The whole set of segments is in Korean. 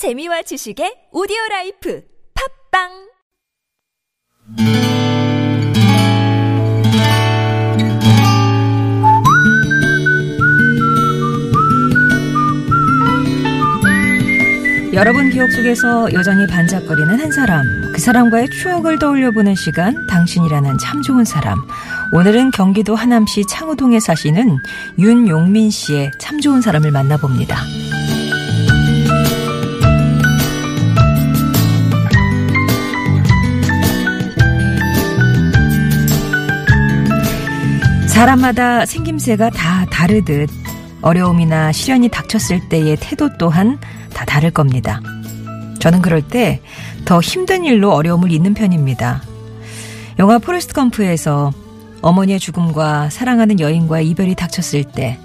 재미와 지식의 오디오 life 팟빵 여러분 기억 속에서 여전히 반짝거리는 한 사람, 그 사람과의 추억을 떠올려보는 시간, 당신이라는 참 좋은 사람. 오늘은 경기도 하남시 창우동에 사시는 윤용민 씨의 참 좋은 사람을 만나봅니다. 사람마다 생김새가 다 다르듯 어려움이나 시련이 닥쳤을 때의 태도 또한 다 다를 겁니다. 저는 그럴 때 더 힘든 일로 어려움을 잊는 편입니다. 영화 포레스트 검프에서 어머니의 죽음과 사랑하는 여인과의 이별이 닥쳤을 때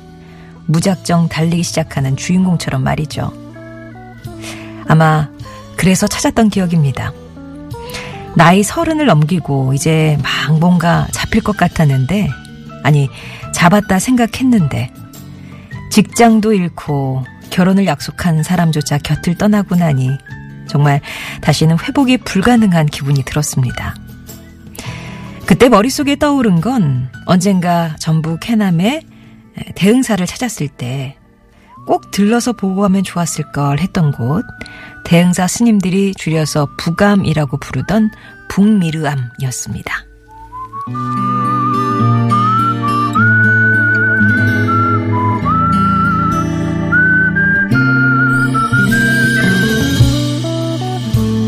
무작정 달리기 시작하는 주인공처럼 말이죠. 아마 그래서 찾았던 기억입니다. 나이 서른을 넘기고 이제 막 뭔가 잡힐 것 같았는데 아니 잡았다 생각했는데 직장도 잃고 결혼을 약속한 사람조차 곁을 떠나고 나니 정말 다시는 회복이 불가능한 기분이 들었습니다. 그때 머릿속에 떠오른 건 언젠가 전북 해남에 대흥사를 찾았을 때 꼭 들러서 보고 가면 좋았을 걸 했던 곳, 대흥사 스님들이 줄여서 부감이라고 부르던 북미르암이었습니다.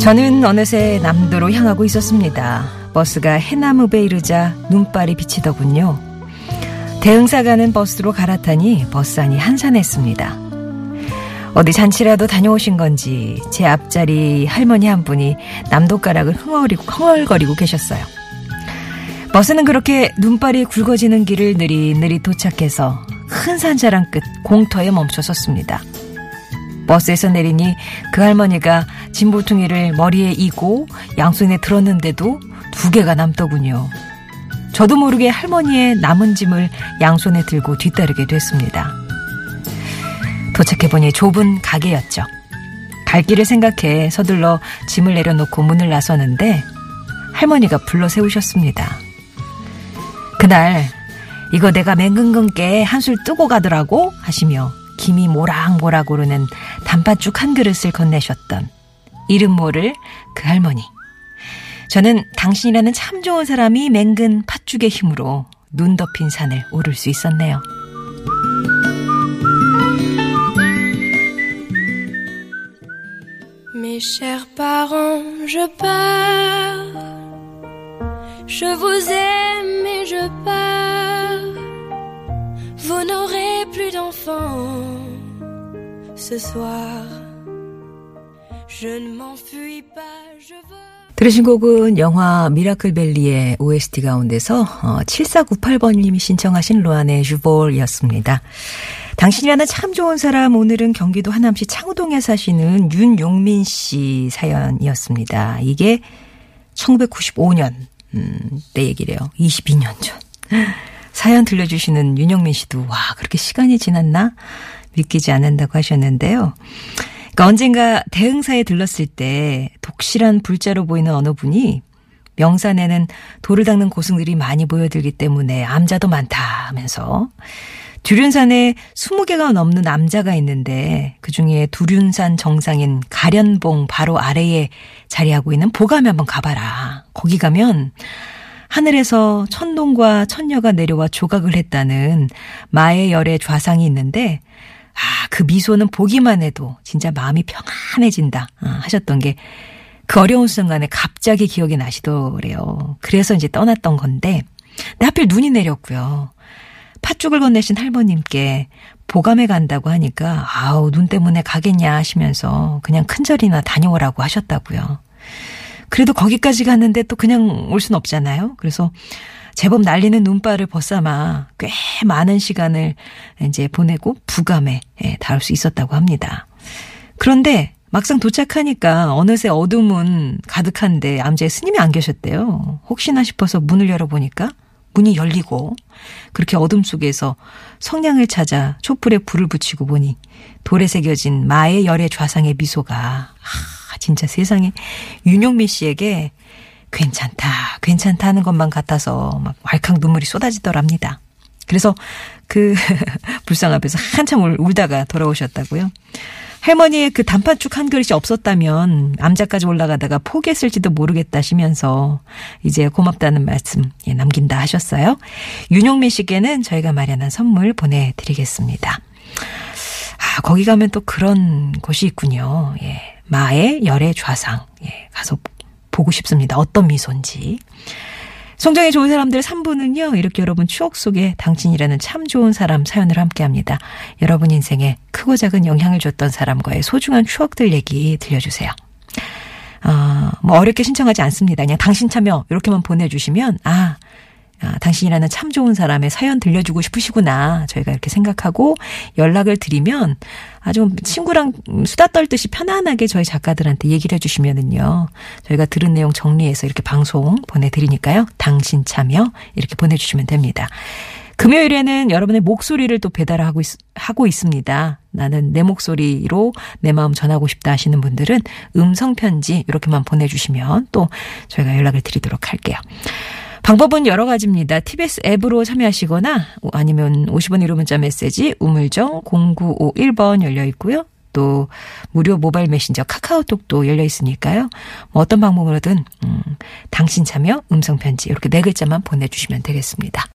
저는 어느새 남도로 향하고 있었습니다. 버스가 해나무배 이르자 눈발이 비치더군요. 대흥사 가는 버스로 갈아타니 버스 안이 한산했습니다. 어디 잔치라도 다녀오신 건지 제 앞자리 할머니 한 분이 남도가락을 흥얼거리고, 흥얼거리고 계셨어요. 버스는 그렇게 눈발이 굵어지는 길을 느릿느릿 도착해서 큰 산자랑 끝 공터에 멈춰 섰습니다. 버스에서 내리니 그 할머니가 진보퉁이를 머리에 이고 양손에 들었는데도 두 개가 남더군요. 저도 모르게 할머니의 남은 짐을 양손에 들고 뒤따르게 됐습니다. 도착해보니 좁은 가게였죠. 갈 길을 생각해 서둘러 짐을 내려놓고 문을 나서는데 할머니가 불러 세우셨습니다. 그날 이거 내가 맹근근께 한술 뜨고 가더라고 하시며 김이 모락모락 오르는 단팥죽 한 그릇을 건네셨던 이름 모를 그 할머니. 저는 당신이라는 참 좋은 사람이 맹근 팥죽의 힘으로 눈 덮인 산을 오를 수 있었네요. 들으신 곡은 영화 미라클벨리의 OST 가운데서 어, 7498번님이 신청하신 로안의 주볼이었습니다. 당신이라는 참 좋은 사람 오늘은 경기도 하남시 창우동에 사시는 윤용민 씨 사연이었습니다. 이게 1995년 음, 때 얘기래요. 22년 전. 사연 들려주시는 윤영민 씨도 와 그렇게 시간이 지났나 믿기지 않는다고 하셨는데요. 그러니까 언젠가 대흥사에 들렀을 때 독실한 불자로 보이는 어느 분이 명산에는 돌을 닦는 고승들이 많이 보여들기 때문에 암자도 많다 하면서 두륜산에 20개가 넘는 암자가 있는데 그중에 두륜산 정상인 가련봉 바로 아래에 자리하고 있는 보감에 한번 가봐라. 거기 가면 하늘에서 천동과 천녀가 내려와 조각을 했다는 마의 열의 좌상이 있는데 아, 그 미소는 보기만 해도 진짜 마음이 평안해진다 아, 하셨던 게 그 어려운 순간에 갑자기 기억이 나시더래요. 그래서 이제 떠났던 건데 근데 하필 눈이 내렸고요. 팥죽을 건네신 할머님께 보감에 간다고 하니까 아우 눈 때문에 가겠냐 하시면서 그냥 큰절이나 다녀오라고 하셨다고요. 그래도 거기까지 갔는데 또 그냥 올 순 없잖아요. 그래서 제법 날리는 눈발을 벗삼아 꽤 많은 시간을 이제 보내고 부감에 예, 닿을 수 있었다고 합니다. 그런데 막상 도착하니까 어느새 어둠은 가득한데 암제 스님이 안 계셨대요. 혹시나 싶어서 문을 열어보니까 문이 열리고 그렇게 어둠 속에서 성냥을 찾아 촛불에 불을 붙이고 보니 돌에 새겨진 마의 열의 좌상의 미소가 아, 진짜 세상에 윤용미 씨에게 괜찮다, 괜찮다 하는 것만 같아서 막 왈칵 눈물이 쏟아지더랍니다. 그래서 그 불상 앞에서 한참 울, 울다가 돌아오셨다고요. 할머니의 그 단팥죽 한 그릇이 없었다면 암자까지 올라가다가 포기했을지도 모르겠다시면서 이제 고맙다는 말씀 예, 남긴다 하셨어요. 윤용민 씨께는 저희가 마련한 선물 보내드리겠습니다. 아, 거기 가면 또 그런 곳이 있군요. 예. 마의 열의 좌상. 예. 가서 보고 싶습니다. 어떤 미소인지. 성장이 좋은 사람들 3부는요, 이렇게 여러분 추억 속에 당신이라는 참 좋은 사람 사연을 함께 합니다. 여러분 인생에 크고 작은 영향을 줬던 사람과의 소중한 추억들 얘기 들려주세요. 어, 뭐 어렵게 신청하지 않습니다. 그냥 당신 참여, 이렇게만 보내주시면, 아, 아, 당신이라는 참 좋은 사람의 사연 들려주고 싶으시구나. 저희가 이렇게 생각하고 연락을 드리면 아주 친구랑 수다 떨듯이 편안하게 저희 작가들한테 얘기를 해주시면은요. 저희가 들은 내용 정리해서 이렇게 방송 보내드리니까요. 당신 참여 이렇게 보내주시면 됩니다. 금요일에는 여러분의 목소리를 또 배달하고 있, 하고 있습니다. 나는 내 목소리로 내 마음 전하고 싶다 하시는 분들은 음성 편지 이렇게만 보내주시면 또 저희가 연락을 드리도록 할게요. 방법은 여러 가지입니다. TBS 앱으로 참여하시거나 아니면 50원 1호 문자 메시지 우물정 0951번 열려 있고요. 또 무료 모바일 메신저 카카오톡도 열려 있으니까요. 뭐 어떤 방법으로든 음, 당신 참여 음성 편지 이렇게 네 글자만 보내주시면 되겠습니다.